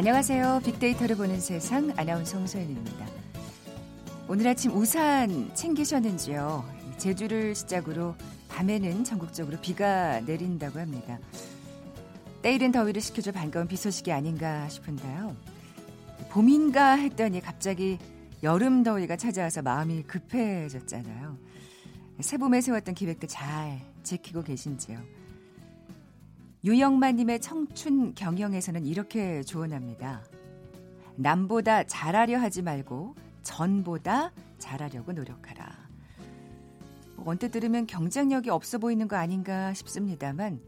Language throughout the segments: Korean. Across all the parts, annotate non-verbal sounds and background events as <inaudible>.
안녕하세요. 빅데이터를 보는 세상 아나운서 홍소연입니다. 오늘 아침 우산 챙기셨는지요? 제주를 시작으로 밤에는 전국적으로 비가 내린다고 합니다. 때이른 더위를 식혀줄 반가운 비 소식이 아닌가 싶은데요. 봄인가 했더니 갑자기 여름 더위가 찾아와서 마음이 급해졌잖아요. 새봄에 세웠던 기획들 잘 지키고 계신지요? 유영만님의 청춘 경영에서는 이렇게 조언합니다. 남보다 잘하려 하지 말고 전보다 잘하려고 노력하라. 뭐 언뜻 들으면 경쟁력이 없어 보이는 거 아닌가 싶습니다만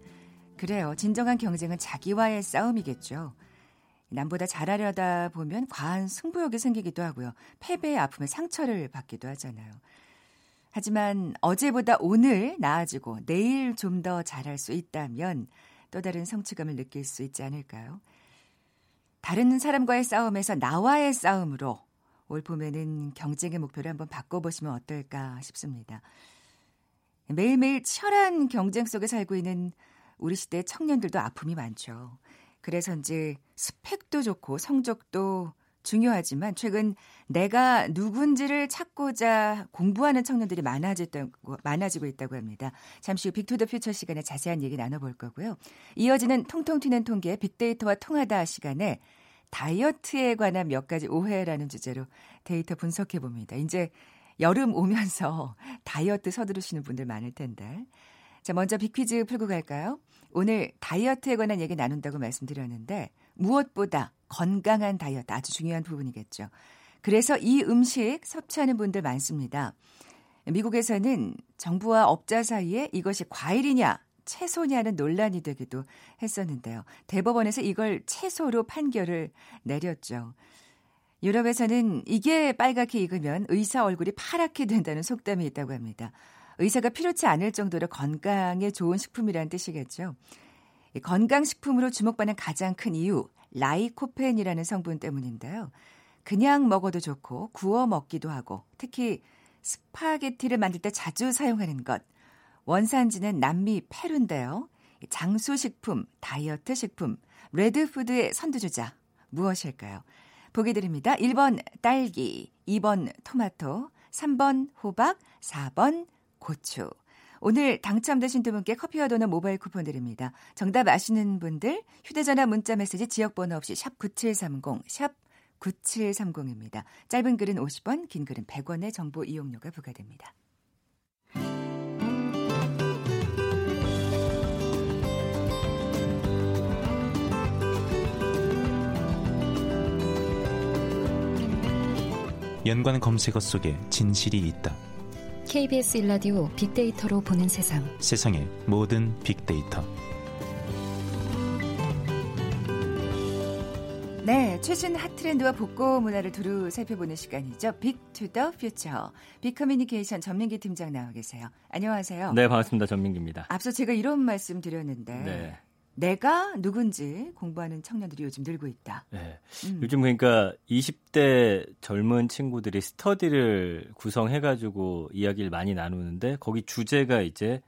그래요. 진정한 경쟁은 자기와의 싸움이겠죠. 남보다 잘하려다 보면 과한 승부욕이 생기기도 하고요. 패배의 아픔에 상처를 받기도 하잖아요. 하지만 어제보다 오늘 나아지고 내일 좀 더 잘할 수 있다면 또 다른 성취감을 느낄 수 있지 않을까요? 다른 사람과의 싸움에서 나와의 싸움으로 올 봄에는 경쟁의 목표를 한번 바꿔보시면 어떨까 싶습니다. 매일매일 치열한 경쟁 속에 살고 있는 우리 시대 청년들도 아픔이 많죠. 그래서인지 스펙도 좋고 성적도 중요하지만 최근 내가 누군지를 찾고자 공부하는 청년들이 많아졌다고, 많아지고 있다고 합니다. 잠시 후 Big to the Future 시간에 자세한 얘기 나눠볼 거고요. 이어지는 통통 튀는 통계 빅데이터와 통하다 시간에 다이어트에 관한 몇 가지 오해라는 주제로 데이터 분석해 봅니다. 이제 여름 오면서 <laughs> 다이어트 서두르시는 분들 많을 텐데. 자, 먼저 빅퀴즈 풀고 갈까요? 오늘 다이어트에 관한 얘기 나눈다고 말씀드렸는데 무엇보다 건강한 다이어트 아주 중요한 부분이겠죠. 그래서 이 음식 섭취하는 분들 많습니다. 미국에서는 정부와 업자 사이에 이것이 과일이냐 채소냐는 논란이 되기도 했었는데요. 대법원에서 이걸 채소로 판결을 내렸죠. 유럽에서는 이게 빨갛게 익으면 의사 얼굴이 파랗게 된다는 속담이 있다고 합니다. 의사가 필요치 않을 정도로 건강에 좋은 식품이라는 뜻이겠죠. 건강식품으로 주목받는 가장 큰 이유, 라이코펜이라는 성분 때문인데요. 그냥 먹어도 좋고 구워 먹기도 하고 특히 스파게티를 만들 때 자주 사용하는 것. 원산지는 남미 페루인데요. 장수식품, 다이어트 식품, red food의 선두주자 무엇일까요? 보기 드립니다. 1번 딸기, 2번 토마토, 3번 호박, 4번 고추. 오늘 당첨되신 두 분께 커피와 도넛 모바일 쿠폰 드립니다. 정답 아시는 분들 휴대전화 문자 메시지 지역번호 없이 샵 9730, 샵 9730입니다. 짧은 글은 50원, 긴 글은 100원의 정보 이용료가 부과됩니다. 연관 검색어 속에 진실이 있다. KBS 일라디오 빅데이터로 보는 세상. 세상의 모든 빅데이터. 네, 최신 핫트렌드와 복고 문화를 두루 살펴보는 시간이죠. 빅투더 퓨처. 빅커뮤니케이션 전민기 팀장 나와 계세요. 안녕하세요. 네, 반갑습니다. 전민기입니다. 앞서 제가 이런 말씀 드렸는데 네. 내가 누군지 공부하는 청년들이 요즘 늘고 있다. 네. 음. 요즘 그러니까 20대 젊은 친구들이 스터디를 구성해가지고 이야기를 많이 나누는데 거기 주제가 이제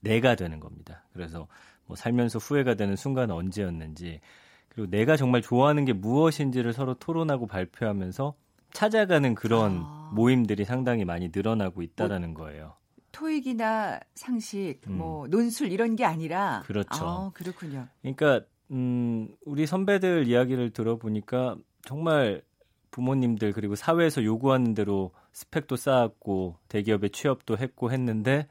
내가 되는 겁니다. 그래서 뭐 살면서 후회가 되는 순간 언제였는지 그리고 내가 정말 좋아하는 게 무엇인지를 서로 토론하고 발표하면서 찾아가는 그런 아. 모임들이 상당히 많이 늘어나고 있다라는 뭐, 거예요. 토익이나 상식, 음. 뭐 논술 이런 게 아니라 그렇죠. 아, 그렇군요. 그러니까 음, 우리 선배들 이야기를 들어보니까 정말 부모님들 그리고 사회에서 요구하는 대로 스펙도 쌓았고 대기업에 취업도 했고 했는데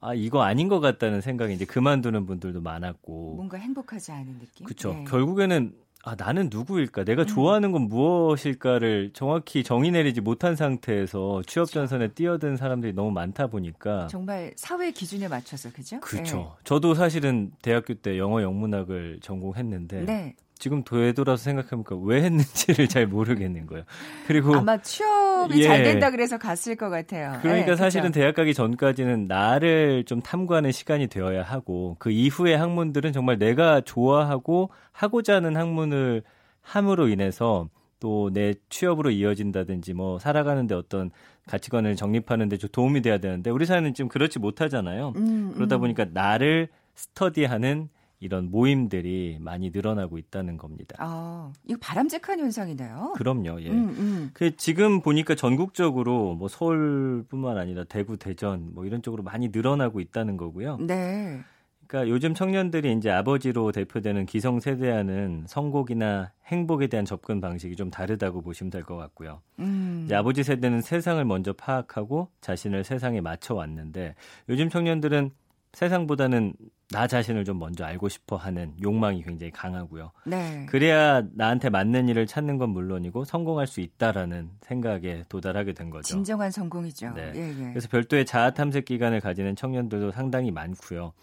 아 이거 아닌 것 같다는 생각이 이제 그만두는 분들도 많았고 뭔가 행복하지 않은 느낌. 그렇죠. 네. 결국에는 아, 나는 누구일까? 내가 음. 좋아하는 건 무엇일까를 정확히 정의 내리지 못한 상태에서 취업 전선에 뛰어든 사람들이 너무 많다 보니까 정말 사회 기준에 맞춰서 그죠? 그렇죠. 네. 저도 사실은 대학교 때 영어 영문학을 전공했는데 네. 지금 되돌아서 생각해보니까 왜 했는지를 잘 모르겠는 거예요. 그리고 아마 취업이 예. 잘 된다 그래서 갔을 것 같아요. 그러니까 네, 사실은 그렇죠. 대학 가기 전까지는 나를 좀 탐구하는 시간이 되어야 하고 그 이후의 학문들은 정말 내가 좋아하고 하고자 하는 학문을 함으로 인해서 또 내 취업으로 이어진다든지 뭐 살아가는데 어떤 가치관을 정립하는데 좀 도움이 돼야 되는데 우리 사회는 지금 그렇지 못하잖아요. 음, 그러다 음. 보니까 나를 스터디하는 이런 모임들이 많이 늘어나고 있다는 겁니다. 아, 이거 바람직한 현상이네요. 그럼요. 예. 음, 음. 그 지금 보니까 전국적으로 뭐 서울뿐만 아니라 대구, 대전 뭐 이런 쪽으로 많이 늘어나고 있다는 거고요. 네. 그러니까 요즘 청년들이 이제 아버지로 대표되는 기성 세대와는 선곡이나 행복에 대한 접근 방식이 좀 다르다고 보시면 될 것 같고요. 음. 이제 아버지 세대는 세상을 먼저 파악하고 자신을 세상에 맞춰 왔는데 요즘 청년들은 세상보다는 나 자신을 좀 먼저 알고 싶어 하는 욕망이 굉장히 강하고요. 네. 그래야 나한테 맞는 일을 찾는 건 물론이고 성공할 수 있다라는 생각에 도달하게 된 거죠. 진정한 성공이죠. 네. 예, 예. 그래서 별도의 자아 탐색 기간을 가지는 청년들도 상당히 많고요.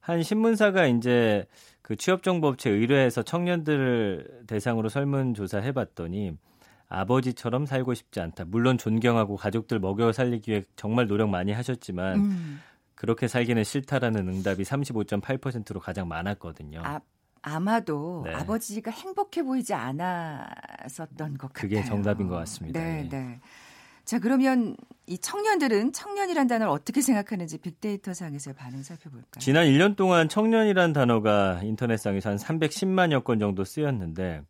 한 신문사가 이제 그 취업정보업체 의뢰해서 청년들을 대상으로 설문조사 해봤더니 아버지처럼 살고 싶지 않다. 물론 존경하고 가족들 먹여 살리기 위해 정말 노력 많이 하셨지만 음. 그렇게 살기는 싫다라는 응답이 35.8%로 가장 많았거든요. 아, 아마도 네. 아버지가 행복해 보이지 않았었던 것 그게 같아요. 정답인 것 같습니다. 네, 예. 네. 자, 그러면 이 청년들은 청년이란 단어를 어떻게 생각하는지 빅데이터 상에서의 반응 살펴볼까요? 지난 1년 동안 청년이란 단어가 인터넷상에서 한 310만여 건 정도 쓰였는데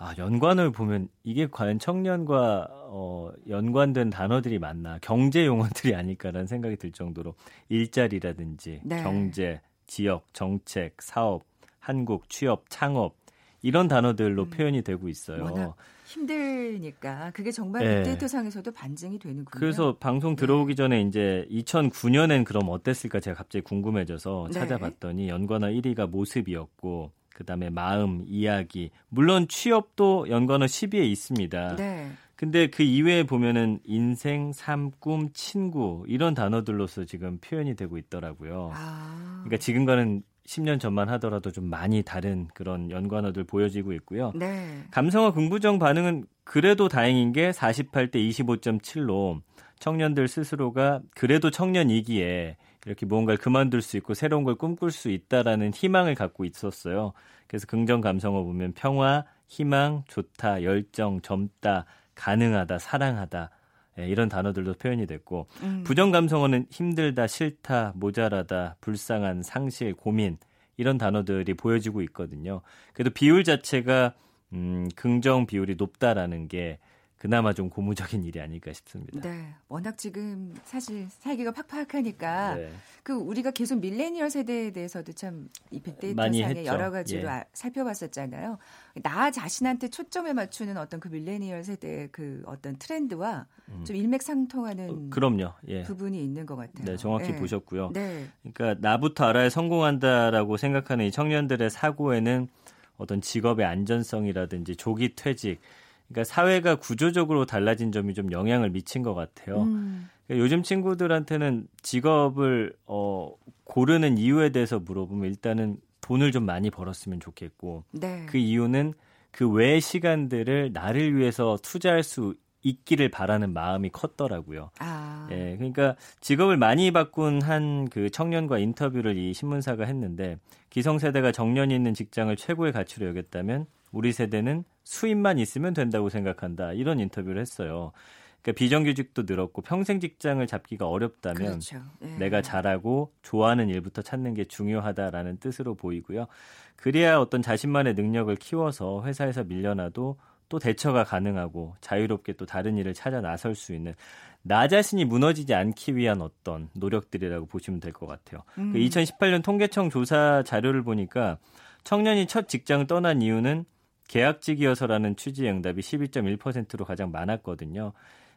아, 연관을 보면 이게 과연 청년과 어, 연관된 단어들이 맞나 경제 용어들이 아닐까라는 생각이 들 정도로 일자리라든지 네. 경제, 지역, 정책, 사업, 한국, 취업, 창업 이런 단어들로 음, 표현이 되고 있어요. 힘들니까 그게 정말 네. 빅데이터 상에서도 반증이 되는군요. 그래서 방송 네. 들어오기 전에 이제 2009년엔 그럼 어땠을까 제가 갑자기 궁금해져서 네. 찾아봤더니 연관어 1위가 모습이었고 그다음에 마음, 이야기. 물론 취업도 연관어 10위에 있습니다. 네. 근데 그 이외에 보면은 인생, 삶, 꿈, 친구 이런 단어들로서 지금 표현이 되고 있더라고요. 아. 그러니까 지금과는 10년 전만 하더라도 좀 많이 다른 그런 연관어들 보여지고 있고요. 네. 감성어 긍부정 반응은 그래도 다행인 게 48대 25.7로 청년들 스스로가 그래도 청년이기에 이렇게 무언가를 그만둘 수 있고 새로운 걸 꿈꿀 수 있다라는 희망을 갖고 있었어요. 그래서 긍정 감성어 보면 평화, 희망, 좋다, 열정, 젊다, 가능하다, 사랑하다 예, 이런 단어들도 표현이 됐고 음. 부정 감성어는 힘들다, 싫다, 모자라다, 불쌍한, 상실, 고민 이런 단어들이 보여지고 있거든요. 그래도 비율 자체가 음, 긍정 비율이 높다라는 게 그나마 좀 고무적인 일이 아닐까 싶습니다. 네. 워낙 지금 사실 살기가 팍팍하니까 네. 그 우리가 계속 밀레니얼 세대에 대해서도 참이 빅데이터 많이 상에 했죠. 여러 가지로 예. 아- 살펴봤었잖아요. 나 자신한테 초점을 맞추는 어떤 그 밀레니얼 세대의 그 어떤 트렌드와 음. 좀 일맥상통하는 어, 그럼요. 예. 부분이 있는 것 같아요. 네, 정확히 예. 보셨고요. 네. 그러니까 나부터 알아야 성공한다라고 생각하는 이 청년들의 사고에는 어떤 직업의 안전성이라든지 조기 퇴직, 그러니까 사회가 구조적으로 달라진 점이 좀 영향을 미친 것 같아요. 음. 그러니까 요즘 친구들한테는 직업을 어, 고르는 이유에 대해서 물어보면 일단은 돈을 좀 많이 벌었으면 좋겠고 네. 그 이유는 그 외의 시간들을 나를 위해서 투자할 수 있기를 바라는 마음이 컸더라고요. 아. 예, 그러니까 직업을 많이 바꾼 한 그 청년과 인터뷰를 이 신문사가 했는데 기성세대가 정년이 있는 직장을 최고의 가치로 여겼다면 우리 세대는 수입만 있으면 된다고 생각한다. 이런 인터뷰를 했어요. 그러니까 비정규직도 늘었고 평생 직장을 잡기가 어렵다면 그렇죠. 예. 내가 잘하고 좋아하는 일부터 찾는 게 중요하다라는 뜻으로 보이고요. 그래야 어떤 자신만의 능력을 키워서 회사에서 밀려나도 또 대처가 가능하고 자유롭게 또 다른 일을 찾아 나설 수 있는 나 자신이 무너지지 않기 위한 어떤 노력들이라고 보시면 될 것 같아요. 음. 그 2018년 통계청 조사 자료를 보니까 청년이 첫 직장을 떠난 이유는 계약직이어서라는 취지의 응답이 12.1%로 가장 많았거든요.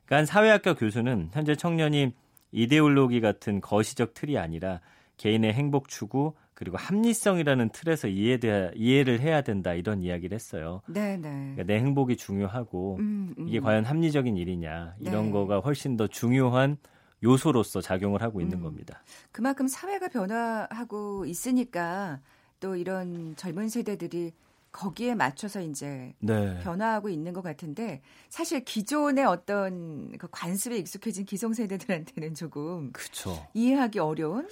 그러니까 한 사회학과 교수는 현재 청년이 이데올로기 같은 거시적 틀이 아니라 개인의 행복 추구 그리고 합리성이라는 틀에서 이해돼, 이해를 해야 된다 이런 이야기를 했어요. 네, 네. 그러니까 내 행복이 중요하고 음, 음. 이게 과연 합리적인 일이냐 이런 네. 거가 훨씬 더 중요한 요소로서 작용을 하고 있는 음. 겁니다. 그만큼 사회가 변화하고 있으니까 또 이런 젊은 세대들이 거기에 맞춰서 이제 네. 변화하고 있는 것 같은데 사실 기존의 어떤 그 관습에 익숙해진 기성세대들한테는 조금 그렇죠. 이해하기 어려운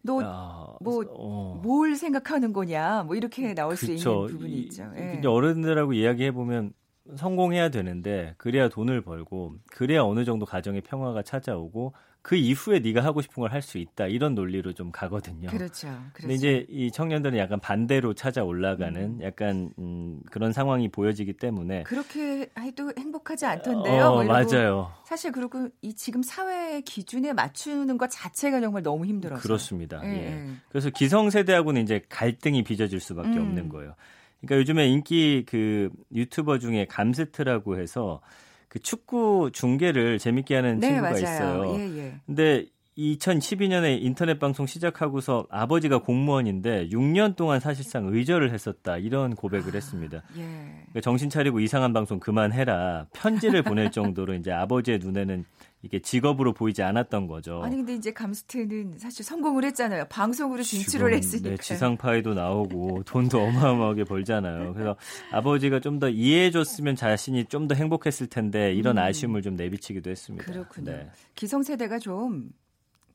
너 뭐, 어. 뭘 생각하는 거냐 뭐 이렇게 나올 수 그쵸. 있는 부분이 이- 있죠. 예. 이제 어른들하고 이야기해 보면 성공해야 되는데 그래야 돈을 벌고 그래야 어느 정도 가정의 평화가 찾아오고 그 이후에 네가 하고 싶은 걸 할 수 있다 이런 논리로 좀 가거든요. 그렇죠. 그렇죠. 근데 이제 이 청년들은 약간 반대로 찾아 올라가는 음. 약간 음, 그런 상황이 보여지기 때문에 그렇게 해도 행복하지 않던데요. 어, 뭐 맞아요. 사실 그리고 이 지금 사회 기준에 맞추는 것 자체가 정말 너무 힘들어서 그렇습니다. 예. 예. 그래서 기성세대하고는 이제 갈등이 빚어질 수밖에 음. 없는 거예요. 그러니까 요즘에 인기 그 유튜버 중에 감스트라고 해서 그 축구 중계를 재밌게 하는 네, 친구가 맞아요. 있어요. 예, 예. 근데 2012년에 인터넷 방송 시작하고서 아버지가 공무원인데 6년 동안 사실상 의절을 했었다 이런 고백을 아, 했습니다. 예. 그러니까 정신 차리고 이상한 방송 그만해라 편지를 보낼 <laughs> 정도로 이제 아버지의 눈에는 이게 직업으로 보이지 않았던 거죠. 아니 근데 이제 감스트는 사실 성공을 했잖아요. 방송으로 진출을 했으니까. 네, 지상파에도 나오고 돈도 어마어마하게 벌잖아요. 그래서 아버지가 좀 더 이해해줬으면 자신이 좀 더 행복했을 텐데 이런 음. 아쉬움을 좀 내비치기도 했습니다. 그렇군요. 네. 기성세대가 좀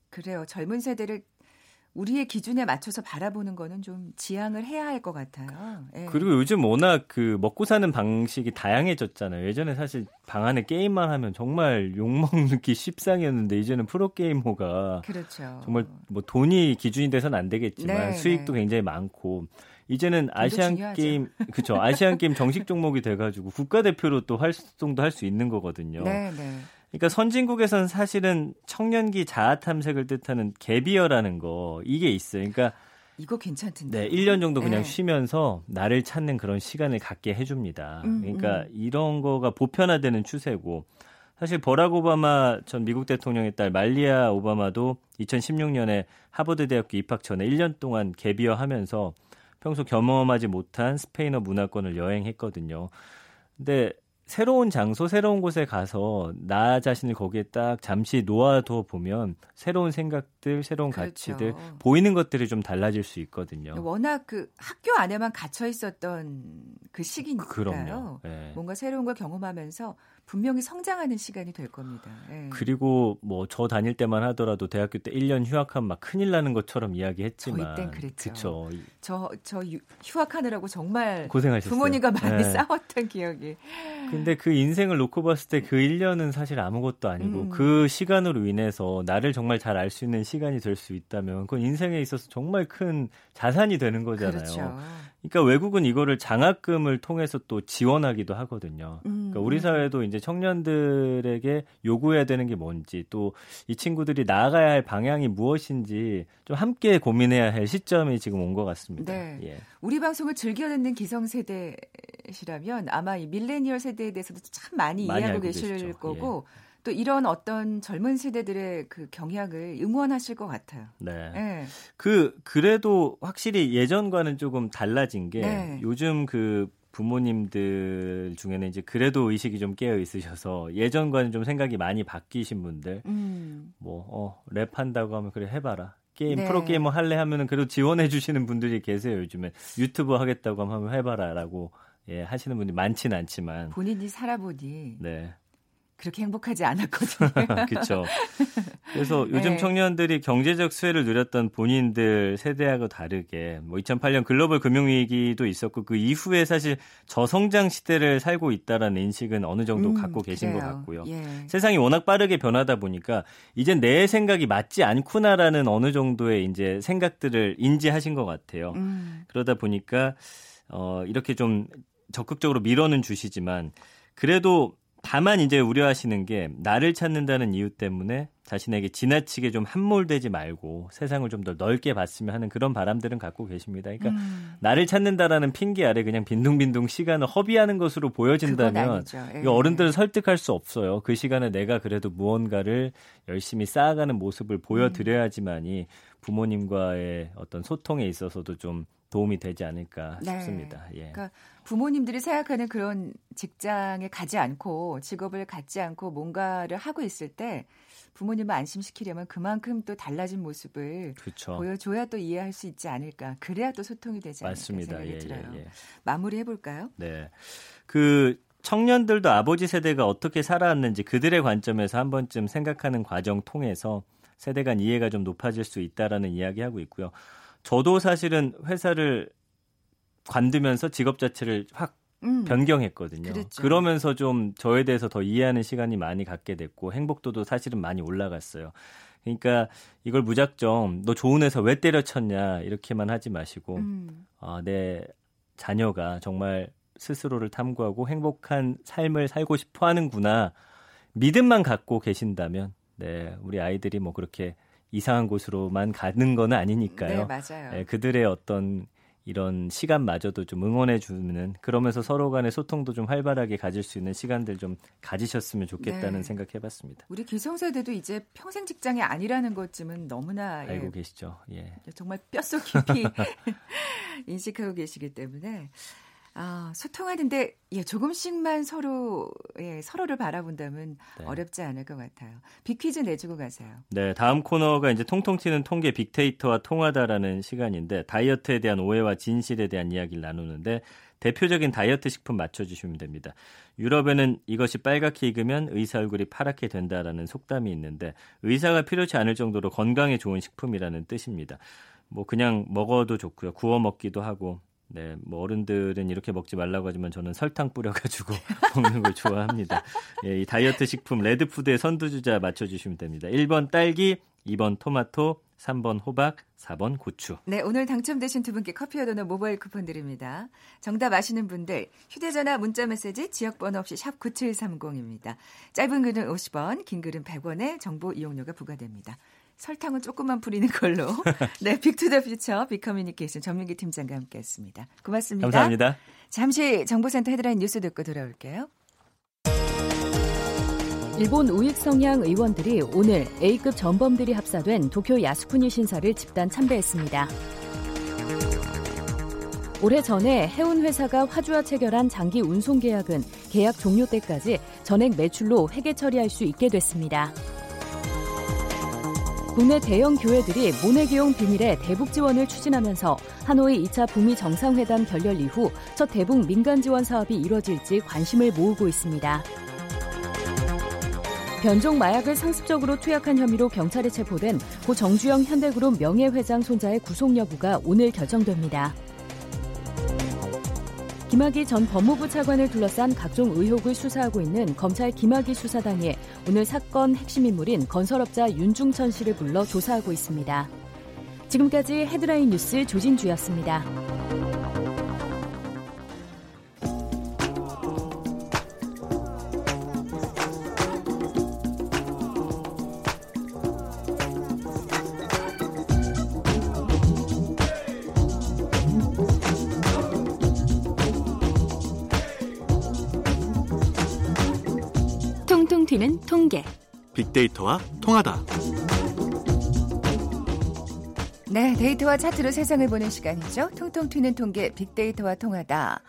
그래요. 젊은 세대를 우리의 기준에 맞춰서 바라보는 거는 좀 지양을 해야 할 것 같아요. 예. 그리고 요즘 워낙 그 먹고 사는 방식이 다양해졌잖아요. 예전에 사실 방 안에 게임만 하면 정말 욕먹기 <laughs> 십상이었는데 이제는 프로게이머가 그렇죠. 정말 뭐 돈이 기준이 돼서는 안 되겠지만 네, 수익도 네. 굉장히 많고 이제는 아시안 중요하죠. 게임 그렇죠. 아시안 게임 정식 종목이 돼 가지고 국가 대표로 또 활동도 할 수 있는 거거든요. 네, 네. 그러니까 선진국에서는 사실은 청년기 자아 탐색을 뜻하는 개비어라는 거 이게 있어요. 그러니까 이거 괜찮던데. 네, 1년 정도 그냥 네. 쉬면서 나를 찾는 그런 시간을 갖게 해줍니다. 음, 그러니까 음. 이런 거가 보편화되는 추세고 사실 버락 오바마 전 미국 대통령의 딸 말리아 오바마도 2016년에 하버드 대학교 입학 전에 1년 동안 개비어 하면서 평소 경험하지 못한 스페인어 문화권을 여행했거든요. 근데 새로운 장소, 새로운 곳에 가서 나 자신을 거기에 딱 잠시 놓아둬 보면 새로운 생각들, 새로운 그렇죠. 가치들 보이는 것들이 좀 달라질 수 있거든요. 워낙 그 학교 안에만 갇혀 있었던 그 시기니까요. 네. 뭔가 새로운 걸 경험하면서 분명히 성장하는 시간이 될 겁니다. 네. 그리고 뭐 저 다닐 때만 하더라도 대학교 때 1년 휴학하면 막 큰일 나는 것처럼 이야기했지만 저희 땐 그랬죠. 저, 저 휴학하느라고 정말 고생하셨어요. 부모님과 많이 네. 싸웠던 기억이. 근데 그 인생을 놓고 봤을 때 그 1년은 사실 아무것도 아니고 음. 그 시간으로 인해서 나를 정말 잘 알 수 있는 시간이 될 수 있다면 그건 인생에 있어서 정말 큰 자산이 되는 거잖아요. 그렇죠. 그러니까 외국은 이거를 장학금을 통해서 또 지원하기도 하거든요. 음, 그러니까 우리 음. 사회도 이제 청년들에게 요구해야 되는 게 뭔지 또 이 친구들이 나아가야 할 방향이 무엇인지 좀 함께 고민해야 할 시점이 지금 온 것 같습니다. 네. 예. 우리 방송을 즐겨 듣는 기성 세대시라면 아마 이 밀레니얼 세대에 대해서도 참 많이, 많이 이해하고 계실 계시죠. 거고 예. 또 이런 어떤 젊은 세대들의 그 경향을 응원하실 것 같아요. 네. 네. 그 그래도 확실히 예전과는 조금 달라진 게 네. 요즘 그 부모님들 중에는 이제 그래도 의식이 좀 깨어 있으셔서 예전과는 좀 생각이 많이 바뀌신 분들 음. 뭐 어 랩한다고 하면 그래 해봐라 게임 네. 프로 게이머 할래 하면은 그래도 지원해 주시는 분들이 계세요 요즘에 유튜브 하겠다고 하면 해봐라라고 예 하시는 분이 많지는 않지만 본인이 살아보니 네. 그렇게 행복하지 않았거든요. <laughs> 그렇죠. 그래서 <laughs> 요즘 네. 청년들이 경제적 수혜를 누렸던 본인들 세대하고 다르게 뭐 2008년 글로벌 금융 위기도 있었고 그 이후에 사실 저성장 시대를 살고 있다라는 인식은 어느 정도 음, 갖고 계신 그래요. 것 같고요. 예. 세상이 워낙 빠르게 변하다 보니까 이제 내 생각이 맞지 않구나라는 어느 정도의 이제 생각들을 인지하신 것 같아요. 음. 그러다 보니까 어 이렇게 좀 적극적으로 밀어는 주시지만 그래도 다만 이제 우려하시는 게 나를 찾는다는 이유 때문에 자신에게 지나치게 좀 함몰되지 말고 세상을 좀 더 넓게 봤으면 하는 그런 바람들은 갖고 계십니다. 그러니까 음. 나를 찾는다라는 핑계 아래 그냥 빈둥빈둥 시간을 허비하는 것으로 보여진다면 이 어른들을 설득할 수 없어요. 그 시간에 내가 그래도 무언가를 열심히 쌓아가는 모습을 보여드려야지만이 부모님과의 어떤 소통에 있어서도 좀 도움이 되지 않을까 네. 싶습니다. 예. 그러니까 부모님들이 생각하는 그런 직장에 가지 않고 직업을 갖지 않고 뭔가를 하고 있을 때 부모님을 안심시키려면 그만큼 또 달라진 모습을 그렇죠. 보여줘야 또 이해할 수 있지 않을까. 그래야 또 소통이 되지 않을까 맞습니다. 생각이 예, 예 들어요. 예, 예. 마무리해 볼까요? 네. 그 청년들도 아버지 세대가 어떻게 살아왔는지 그들의 관점에서 한 번쯤 생각하는 과정 통해서 세대 간 이해가 좀 높아질 수 있다라는 이야기하고 있고요. 저도 사실은 회사를 관두면서 직업 자체를 확 음, 변경했거든요. 그랬죠. 그러면서 좀 저에 대해서 더 이해하는 시간이 많이 갖게 됐고 행복도도 사실은 많이 올라갔어요. 그러니까 이걸 무작정 너 좋은 회사 왜 때려쳤냐 이렇게만 하지 마시고 음. 어, 내 자녀가 정말 스스로를 탐구하고 행복한 삶을 살고 싶어 하는구나 믿음만 갖고 계신다면 네 우리 아이들이 뭐 그렇게 이상한 곳으로만 가는 건 아니니까요. 네, 맞아요. 네, 그들의 어떤 이런 시간마저도 좀 응원해 주는 그러면서 서로 간의 소통도 좀 활발하게 가질 수 있는 시간들 좀 가지셨으면 좋겠다는 네. 생각해 봤습니다. 우리 기성세대도 이제 평생 직장이 아니라는 것쯤은 너무나 알고 예, 계시죠. 예. 정말 뼛속 깊이 <laughs> 인식하고 계시기 때문에 아, 소통하는데 예, 조금씩만 서로 예, 서로를 바라본다면 네. 어렵지 않을 것 같아요. 빅퀴즈 내주고 가세요. 네, 다음 코너가 이제 통통 튀는 통계 빅데이터와 통하다라는 시간인데 다이어트에 대한 오해와 진실에 대한 이야기를 나누는데 대표적인 다이어트 식품 맞춰주시면 됩니다. 유럽에는 이것이 빨갛게 익으면 의사 얼굴이 파랗게 된다라는 속담이 있는데 의사가 필요치 않을 정도로 건강에 좋은 식품이라는 뜻입니다. 뭐 그냥 먹어도 좋고요. 구워 먹기도 하고 네, 뭐 어른들은 이렇게 먹지 말라고 하지만 저는 설탕 뿌려가지고 <laughs> 먹는 걸 좋아합니다. 예, 이 다이어트 식품 red food의 선두주자 맞춰주시면 됩니다. 1번 딸기, 2번 토마토, 3번 호박, 4번 고추. 네, 오늘 당첨되신 두 분께 커피와 도넛 모바일 쿠폰 드립니다. 정답 아시는 분들 휴대전화 문자 메시지 지역번호 없이 샵 9730입니다. 짧은 글은 50원, 긴 글은 100원의 정보 이용료가 부과됩니다. 설탕은 조금만 뿌리는 걸로. <laughs> 네, 빅투더퓨처 빅커뮤니케이션 전민기 팀장과 함께했습니다. 고맙습니다. 감사합니다. 잠시 정보센터 헤드라인 뉴스 듣고 돌아올게요. 일본 우익 성향 의원들이 오늘 A급 전범들이 합사된 도쿄 야스쿠니 신사를 집단 참배했습니다. 올해 전에 해운 회사가 화주와 체결한 장기 운송 계약은 계약 종료 때까지 전액 매출로 회계 처리할 수 있게 됐습니다. 국내 대형 교회들이 모내기용 비밀의 대북 지원을 추진하면서 하노이 2차 북미 정상회담 결렬 이후 첫 대북 민간 지원 사업이 이뤄질지 관심을 모으고 있습니다. 변종 마약을 상습적으로 투약한 혐의로 경찰에 체포된 고 정주영 현대그룹 명예회장 손자의 구속 여부가 오늘 결정됩니다. 김학의 전 법무부 차관을 둘러싼 각종 의혹을 수사하고 있는 검찰 김학의 수사단이 오늘 사건 핵심 인물인 건설업자 윤중천 씨를 불러 조사하고 있습니다. 지금까지 헤드라인 뉴스 조진주였습니다. 데이터와 통하다. 네, 데이터와 차트로 세상을 보는 시간이죠. 통통 튀는 통계 빅데이터와 통하다.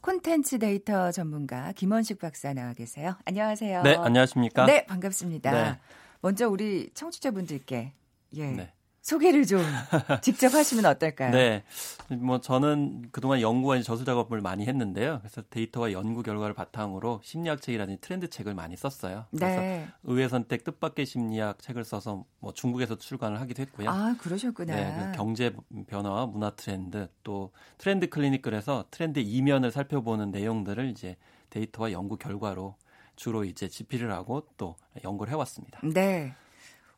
콘텐츠 데이터 전문가 김원식 박사 나와 계세요. 안녕하세요. 네, 안녕하십니까? 네, 반갑습니다. 네. 먼저 우리 청취자분들께 예. 네. 소개를 좀 <laughs> 직접 하시면 어떨까요? 네. 뭐 저는 그동안 연구와 저술 작업을 많이 했는데요. 그래서 데이터와 연구 결과를 바탕으로 심리학 책이라든지 트렌드 책을 많이 썼어요. 그래서 네. 의외의 선택 뜻밖의 심리학 책을 써서 뭐 중국에서 출간을 하기도 했고요. 아, 그러셨구나. 네. 경제 변화와 문화 트렌드 또 트렌드 클리닉 그래서 트렌드 이면을 살펴보는 내용들을 이제 데이터와 연구 결과로 주로 이제 집필을 하고 또 연구를 해왔습니다. 네.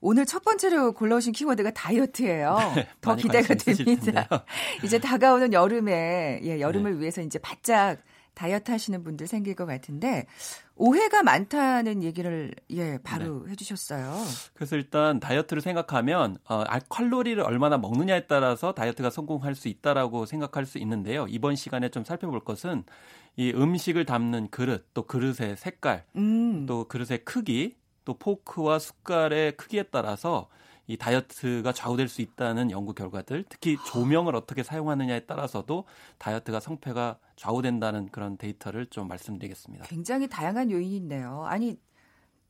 오늘 첫 번째로 골라오신 키워드가 다이어트예요. 네, 더 기대가 됩니다. <laughs> 이제 다가오는 여름에 예, 여름을 네. 위해서 이제 바짝 다이어트 하시는 분들 생길 것 같은데 오해가 많다는 얘기를 예 바로 네. 해주셨어요. 그래서 일단 다이어트를 생각하면 어, 칼로리를 얼마나 먹느냐에 따라서 다이어트가 성공할 수 있다라고 생각할 수 있는데요. 이번 시간에 좀 살펴볼 것은 이 음식을 담는 그릇, 또 그릇의 색깔, 음. 또 그릇의 크기, 또 포크와 숟갈의 크기에 따라서 이 다이어트가 좌우될 수 있다는 연구 결과들, 특히 조명을 어떻게 사용하느냐에 따라서도 다이어트가 성패가 좌우된다는 그런 데이터를 좀 말씀드리겠습니다. 굉장히 다양한 요인이 있네요. 아니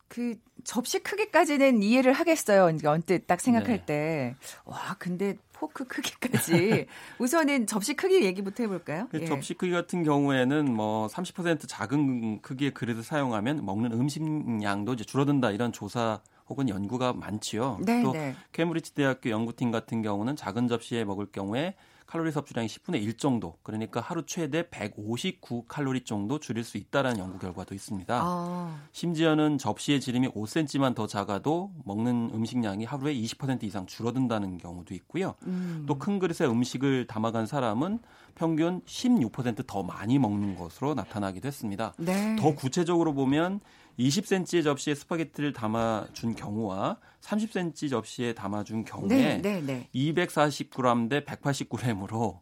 그 접시 크기까지는 이해를 하겠어요. 언뜻 딱 생각할 네. 때. 와, 근데 포크 크기까지. <laughs> 우선은 접시 크기 얘기부터 해볼까요? 그 예. 접시 크기 같은 경우에는 뭐 30% 작은 크기의 그릇을 사용하면 먹는 음식량도 이제 줄어든다 이런 조사 혹은 연구가 많지요. 네, 또 네. 케임브리지 대학교 연구팀 같은 경우는 작은 접시에 먹을 경우에 칼로리 섭취량이 10분의 1 정도, 그러니까 하루 최대 159 칼로리 정도 줄일 수 있다라는 연구 결과도 있습니다. 아, 심지어는 접시의 지름이 5cm만 더 작아도 먹는 음식량이 하루에 20% 이상 줄어든다는 경우도 있고요. 음. 또큰 그릇에 음식을 담아간 사람은 평균 16%더 많이 먹는 것으로 나타나기도 했습니다. 네. 더 구체적으로 보면 20cm의 접시에 스파게티를 담아준 경우와 30cm 접시에 담아준 경우에 네, 네, 네. 240g 대 180g으로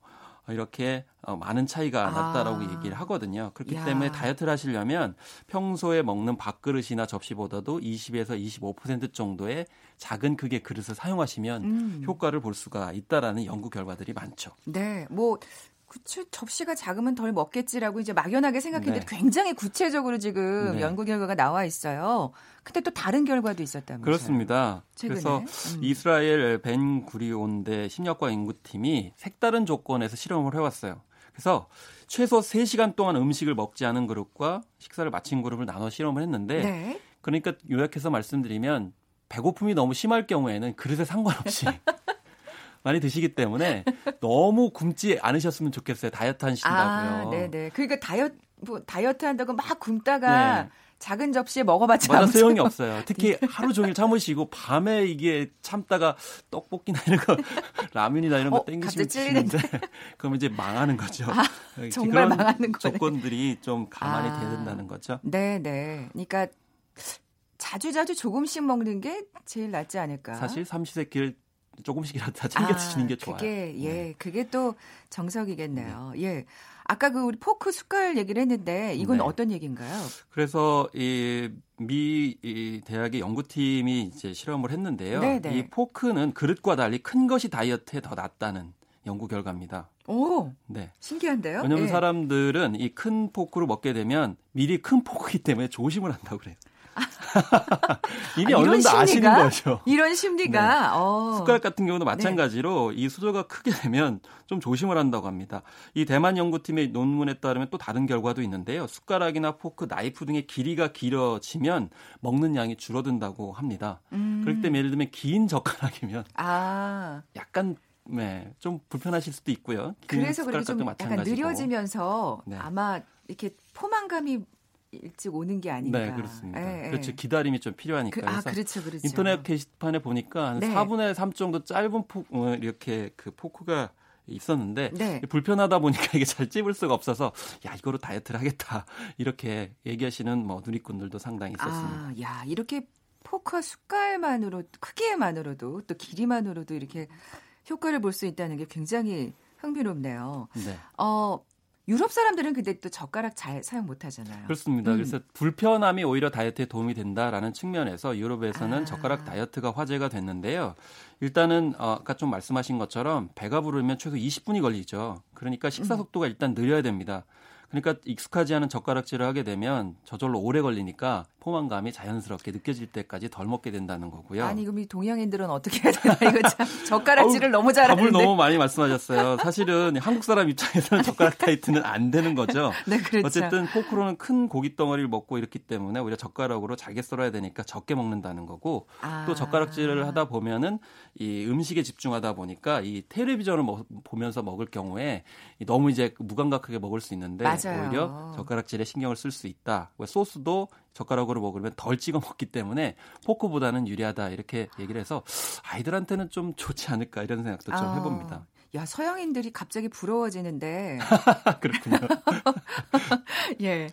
이렇게 어, 많은 차이가 아. 났다라고 얘기를 하거든요. 그렇기 야. 때문에 다이어트를 하시려면 평소에 먹는 밥그릇이나 접시보다도 20에서 25% 정도의 작은 크기의 그릇을 사용하시면 음. 효과를 볼 수가 있다라는 연구 결과들이 많죠. 네, 뭐 그쵸 접시가 작으면 덜 먹겠지라고 이제 막연하게 생각했는데 네. 굉장히 구체적으로 지금 네. 연구 결과가 나와 있어요. 근데 또 다른 결과도 있었다면서요. 그렇습니다. 최근에. 그래서 음. 이스라엘 벤 구리온대 심리학과 연구팀이 색다른 조건에서 실험을 해왔어요. 그래서 최소 3시간 동안 음식을 먹지 않은 그룹과 식사를 마친 그룹을 나눠 실험을 했는데 네. 그러니까 요약해서 말씀드리면 배고픔이 너무 심할 경우에는 그릇에 상관없이 <laughs> 많이 드시기 때문에 <laughs> 너무 굶지 않으셨으면 좋겠어요. 다이어트 하신다고요. 아, 네, 네. 그러니까 다이어트 뭐 다이어트 한다고 막 굶다가 네. 작은 접시에 먹어봤자 맞아 소용이 소용 없어요. 특히 <laughs> 하루 종일 참으시고 밤에 이게 참다가 떡볶이나 이런 거 <laughs> 라면이나 이런 거 어, 땡기시면. 드시는데 그럼 이제 망하는 거죠. 이렇게 정말 그런 망하는 거네. 조건들이 좀 감안이 아. 돼야 된다는 거죠. 네, 네. 그러니까 자주 자주 조금씩 먹는 게 제일 낫지 않을까? 사실 삼시세끼를 조금씩이라도 다 챙겨 드시는 게 좋아요. 아, 그게 예, 네. 그게 또 정석이겠네요. 예. 아까 그 우리 포크 숟갈 얘기를 했는데 이건 네. 어떤 얘기인가요? 그래서 이미 이 대학의 연구팀이 이제 실험을 했는데요. 네네. 이 포크는 그릇과 달리 큰 것이 다이어트에 더 낫다는 연구 결과입니다. 오, 네. 신기한데요? 왜냐하면 예. 사람들은 이 큰 포크를 먹게 되면 미리 큰 포크이기 때문에 조심을 한다고 그래요. <laughs> 이미 아, 어느 이런 정도 아시는? 거죠. 이런 심리가 어. 네. 숟가락 같은 경우도 마찬가지로 이 수저가 크게 되면 좀 조심을 한다고 합니다. 이 대만 연구팀의 논문에 따르면 또 다른 결과도 있는데요. 숟가락이나 포크, 나이프 등의 길이가 길어지면 먹는 양이 줄어든다고 합니다. 음. 그렇기 때문에 예를 들면 긴 젓가락이면 아, 약간 네, 좀 불편하실 수도 있고요. 긴 그래서 그렇게 좀 약간. 느려지면서 네. 아마 이렇게 포만감이 일찍 오는 게 아닌가. 네, 그렇습니다. 예, 예. 그렇죠. 기다림이 좀 필요하니까. 그, 아, 그렇죠, 그렇죠. 인터넷 게시판에 보니까 한 네. 4분의 3 정도 짧은 포, 어, 이렇게 그 포크가 있었는데 네. 불편하다 보니까 이게 잘 찝을 수가 없어서 야 이거로 다이어트를 하겠다 이렇게 얘기하시는 뭐 누리꾼들도 상당히 있었습니다. 아, 야, 이렇게 포크와 숟갈만으로 크기만으로도 또 길이만으로도 이렇게 효과를 볼 수 있다는 게 굉장히 흥미롭네요. 네. 어, 유럽 사람들은 근데 또 젓가락 잘 사용 못 하잖아요. 그렇습니다. 음. 그래서 불편함이 오히려 다이어트에 도움이 된다라는 측면에서 유럽에서는 아. 젓가락 다이어트가 화제가 됐는데요. 일단은 어, 아까 좀 말씀하신 것처럼 배가 부르면 최소 20분이 걸리죠. 그러니까 식사 음. 속도가 일단 느려야 됩니다. 그러니까 익숙하지 않은 젓가락질을 하게 되면 저절로 오래 걸리니까 포만감이 자연스럽게 느껴질 때까지 덜 먹게 된다는 거고요. 아니, 그럼 이 동양인들은 어떻게 해야 되나? 이거 참 <laughs> 젓가락질을 너무 잘하는데. 답을 너무 많이 말씀하셨어요. 사실은 한국 사람 입장에서는 젓가락 다이어트는 안 되는 거죠. <laughs> 네, 그렇죠. 어쨌든 포크로는 큰 고기 덩어리를 먹고 이렇기 때문에 오히려 젓가락으로 잘게 썰어야 되니까 적게 먹는다는 거고 아. 또 젓가락질을 하다 보면은 이 음식에 집중하다 보니까 이 텔레비전을 먹- 보면서 먹을 경우에 이 너무 이제 무감각하게 먹을 수 있는데 맞아요. 오히려 젓가락질에 신경을 쓸 수 있다. 소스도 젓가락으로 먹으면 덜 찍어 먹기 때문에 포크보다는 유리하다 이렇게 얘기를 해서 아이들한테는 좀 좋지 않을까 이런 생각도 좀 아. 해봅니다. 야, 서양인들이 갑자기 부러워지는데. <laughs> 그렇군요. <laughs> 예. 네.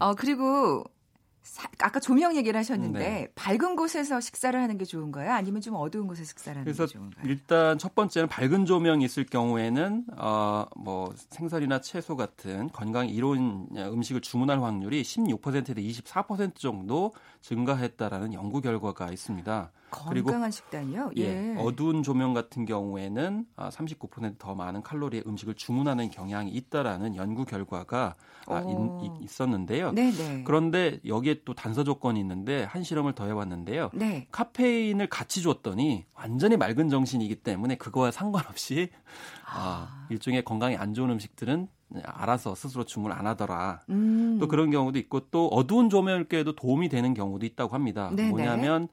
어, 그리고 사- 아까 조명 얘기를 하셨는데 네. 밝은 곳에서 식사를 하는 게 좋은가요? 아니면 좀 어두운 곳에서 식사를 하는 게 좋은가요? 일단 첫 번째는 밝은 조명이 있을 경우에는 어 뭐 생선이나 채소 같은 건강 이로운 음식을 주문할 확률이 16%에서 24% 정도 증가했다라는 연구 결과가 있습니다. 그리고 건강한 식단이요? 예, 어두운 조명 같은 경우에는 아, 39%더 많은 칼로리의 음식을 주문하는 경향이 있다라는 연구 결과가 아, 오. 있, 있었는데요. 네네. 그런데 여기에 또 단서 조건이 있는데 한 실험을 더 해봤는데요. 네. 카페인을 같이 줬더니 완전히 맑은 정신이기 때문에 그거와 상관없이 아, 일종의 건강에 안 좋은 음식들은 알아서 스스로 주문 안 하더라. 음. 또 그런 경우도 있고 또 어두운 조명일께도 도움이 되는 경우도 있다고 합니다. 네네. 뭐냐면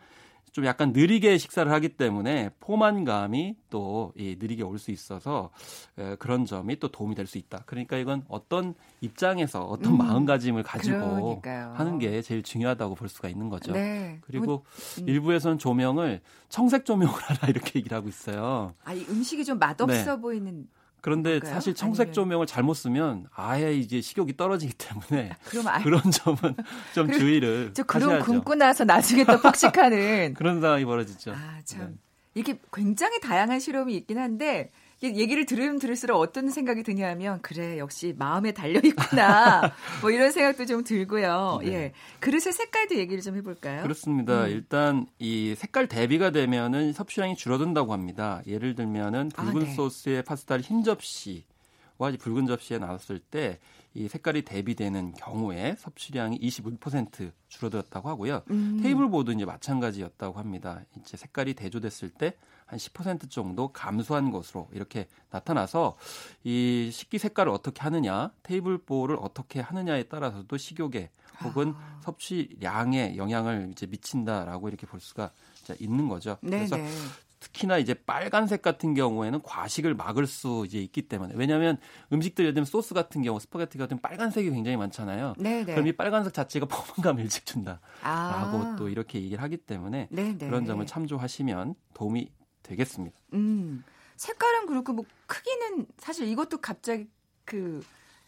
좀 약간 느리게 식사를 하기 때문에 포만감이 또 이, 느리게 올 수 있어서 에, 그런 점이 또 도움이 될 수 있다. 그러니까 이건 어떤 입장에서 어떤 음, 마음가짐을 가지고 그러니까요. 하는 게 제일 중요하다고 볼 수가 있는 거죠. 네. 그리고 음. 일부에서는 조명을 청색 조명을 <laughs> 하라 이렇게 얘기를 하고 있어요. 아, 이 음식이 좀 맛없어 네. 보이는 그런데 그럴까요? 사실 청색 조명을 잘못 쓰면 아예 이제 식욕이 떨어지기 때문에 그럼 아, <laughs> 그런 점은 좀 주의를 저 하셔야죠. 굶고 나서 나중에 또 폭식하는 <laughs> 그런 상황이 벌어지죠. 아, 참. 네. 이게 굉장히 다양한 실험이 있긴 한데 얘기를 들으면 들을수록 어떤 생각이 드냐면 그래 역시 마음에 달려 있구나 <laughs> 뭐 이런 생각도 좀 들고요. 네. 예 그릇의 색깔도 얘기를 좀 해볼까요? 그렇습니다. 음. 일단 이 색깔 대비가 되면은 섭취량이 줄어든다고 합니다. 예를 들면은 아, 붉은 네. 소스의 파스타를 흰 접시와 이 붉은 접시에 나눴을 때 이 색깔이 대비되는 경우에 섭취량이 21% 줄어들었다고 하고요. 음. 테이블보도 이제 마찬가지였다고 합니다. 이제 색깔이 대조됐을 때 한 10% 정도 감소한 것으로 이렇게 나타나서 이 식기 색깔을 어떻게 하느냐, 테이블보를 어떻게 하느냐에 따라서도 식욕에 혹은 아. 섭취량에 영향을 이제 미친다라고 이렇게 볼 수가 있는 거죠. 그래서 네네. 특히나 이제 빨간색 같은 경우에는 과식을 막을 수 이제 있기 때문에 왜냐하면 음식들 예를 들면 소스 같은 경우 스파게티 같은 빨간색이 굉장히 많잖아요. 네네. 그럼 이 빨간색 자체가 <laughs> 포만감을 일찍 준다라고 아. 또 이렇게 얘기를 하기 때문에 네네. 그런 점을 참조하시면 도움이 되겠습니다. 음 색깔은 그렇고 뭐 크기는 사실 이것도 갑자기 그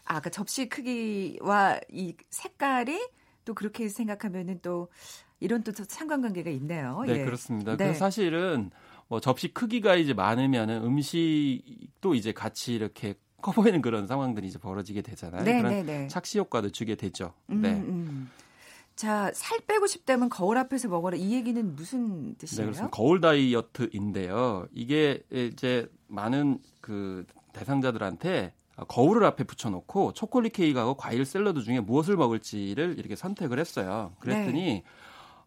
아까 접시 크기와 이 색깔이 또 그렇게 생각하면은 또 이런 또 상관관계가 있네요. 네, 예. 그렇습니다. 네. 사실은 뭐 접시 크기가 이제 많으면은 음식도 이제 같이 이렇게 커 보이는 그런 상황들이 이제 벌어지게 되잖아요. 그런 네네네. 착시 효과도 주게 되죠. 음, 네. 음. 자, 살 빼고 싶다면 거울 앞에서 먹어라. 이 얘기는 무슨 네, 뜻이에요? 그렇습니다. 거울 다이어트인데요. 이게 이제 많은 그 대상자들한테 거울을 앞에 붙여놓고 초콜릿 케이크하고 과일 샐러드 중에 무엇을 먹을지를 이렇게 선택을 했어요. 그랬더니 네.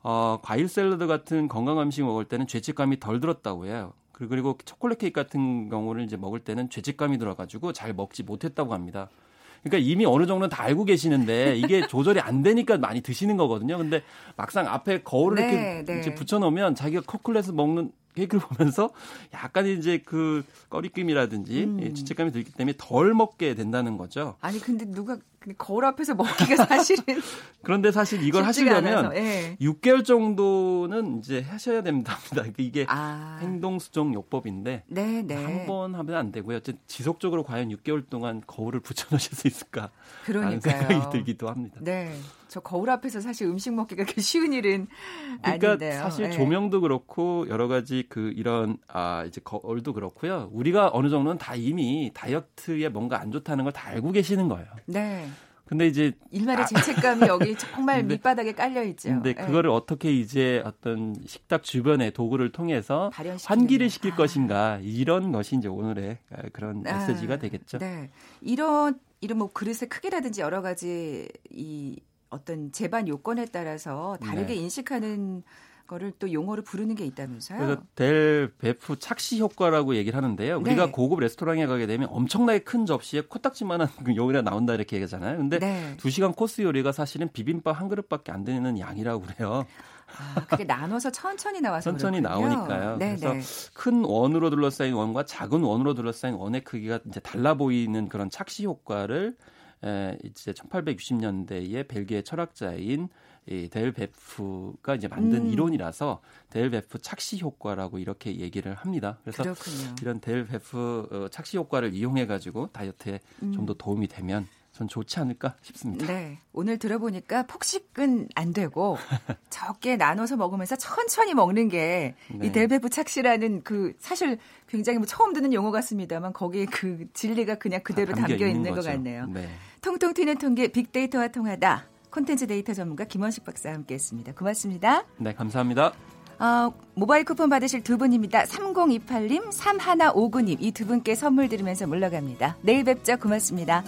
어, 과일 샐러드 같은 건강한 음식 먹을 때는 죄책감이 덜 들었다고 해요. 그리고- 그리고 초콜릿 케이크 같은 경우를 이제 먹을 때는 죄책감이 들어가지고 잘 먹지 못했다고 합니다. 그러니까 이미 어느 정도는 다 알고 계시는데 이게 <laughs> 조절이 안 되니까 많이 드시는 거거든요. 근데 막상 앞에 거울을 네, 이렇게 네. 이제 붙여놓으면 자기가 초콜릿을 먹는 케이크를 보면서 약간 이제 그 꺼리낌이라든지 음. 예, 죄책감이 들기 때문에 덜 먹게 된다는 거죠. 아니 근데 누가 거울 앞에서 먹기가 <laughs> 사실은 그런데 사실 이걸 하시려면 예. 6개월 정도는 이제 하셔야 됩니다. <laughs> 이게 아, 행동 수정 요법인데 네, 네. 한번 하면 안 되고요. 어쨌든 지속적으로 과연 6개월 동안 거울을 붙여 놓으실 수 있을까? 라는 그러니까요. 생각이 들기도 합니다. 네, 저 거울 앞에서 사실 음식 먹기가 그렇게 쉬운 일은 그러니까 아닌데요. 사실 예. 조명도 그렇고 여러 가지 그 이런 아 이제 거울도 그렇고요. 우리가 어느 정도는 다 이미 다이어트에 뭔가 안 좋다는 걸 다 알고 계시는 거예요. 네, 근데 이제 일말의 죄책감이 여기 <laughs> 정말 근데- 밑바닥에 깔려 있죠. 근데 예. 그거를 어떻게 이제 어떤 식탁 주변의 도구를 통해서 환기를 거. 시킬 아. 것인가 이런 것이 이제 오늘의 그런 아, 메시지가 되겠죠. 네. 이런 이런 뭐 그릇의 크기라든지 여러 가지 이 어떤 제반 요건에 따라서 다르게 네. 인식하는 거를 또 용어로 부르는 게 있다면서요? 그래서 델 베프 착시 효과라고 얘기를 하는데요. 우리가 네. 고급 레스토랑에 가게 되면 엄청나게 큰 접시에 코딱지만한 <laughs> 그 요리가 나온다 이렇게 얘기하잖아요. 근데 네. 두 시간 코스 요리가 사실은 비빔밥 한 그릇밖에 안 되는 양이라고 그래요. 아, 그게 나눠서 천천히 나와서 천천히 그렇군요. 나오니까요. 네, 그래서 네. 큰 원으로 둘러싸인 원과 작은 원으로 둘러싸인 원의 크기가 이제 달라 보이는 그런 착시 효과를 에, 이제 1860년대에 벨기에 철학자인 이 델뵈프가 이제 만든 음. 이론이라서 델뵈프 착시 효과라고 이렇게 얘기를 합니다. 그래서 그렇군요. 이런 델뵈프 어, 착시 효과를 이용해 가지고 다이어트에 음. 좀더 도움이 되면 전 좋지 않을까 싶습니다. 네. 오늘 들어보니까 폭식은 안 되고 <laughs> 적게 나눠서 먹으면서 천천히 먹는 게이 네. 델베프 착시라는 그 사실 굉장히 뭐 처음 듣는 용어 같습니다만 거기에 그 진리가 그냥 그대로 다 담겨 있는 것 거죠. 같네요. 네. 통통 튀는 통계 빅데이터와 통하다. 콘텐츠 데이터 전문가 김원식 박사와 함께 했습니다. 고맙습니다. 네, 감사합니다. 어, 모바일 쿠폰 받으실 두 분입니다. 3028님, 3159님 이 두 분께 선물 드리면서 물러갑니다. 내일 뵙죠. 고맙습니다.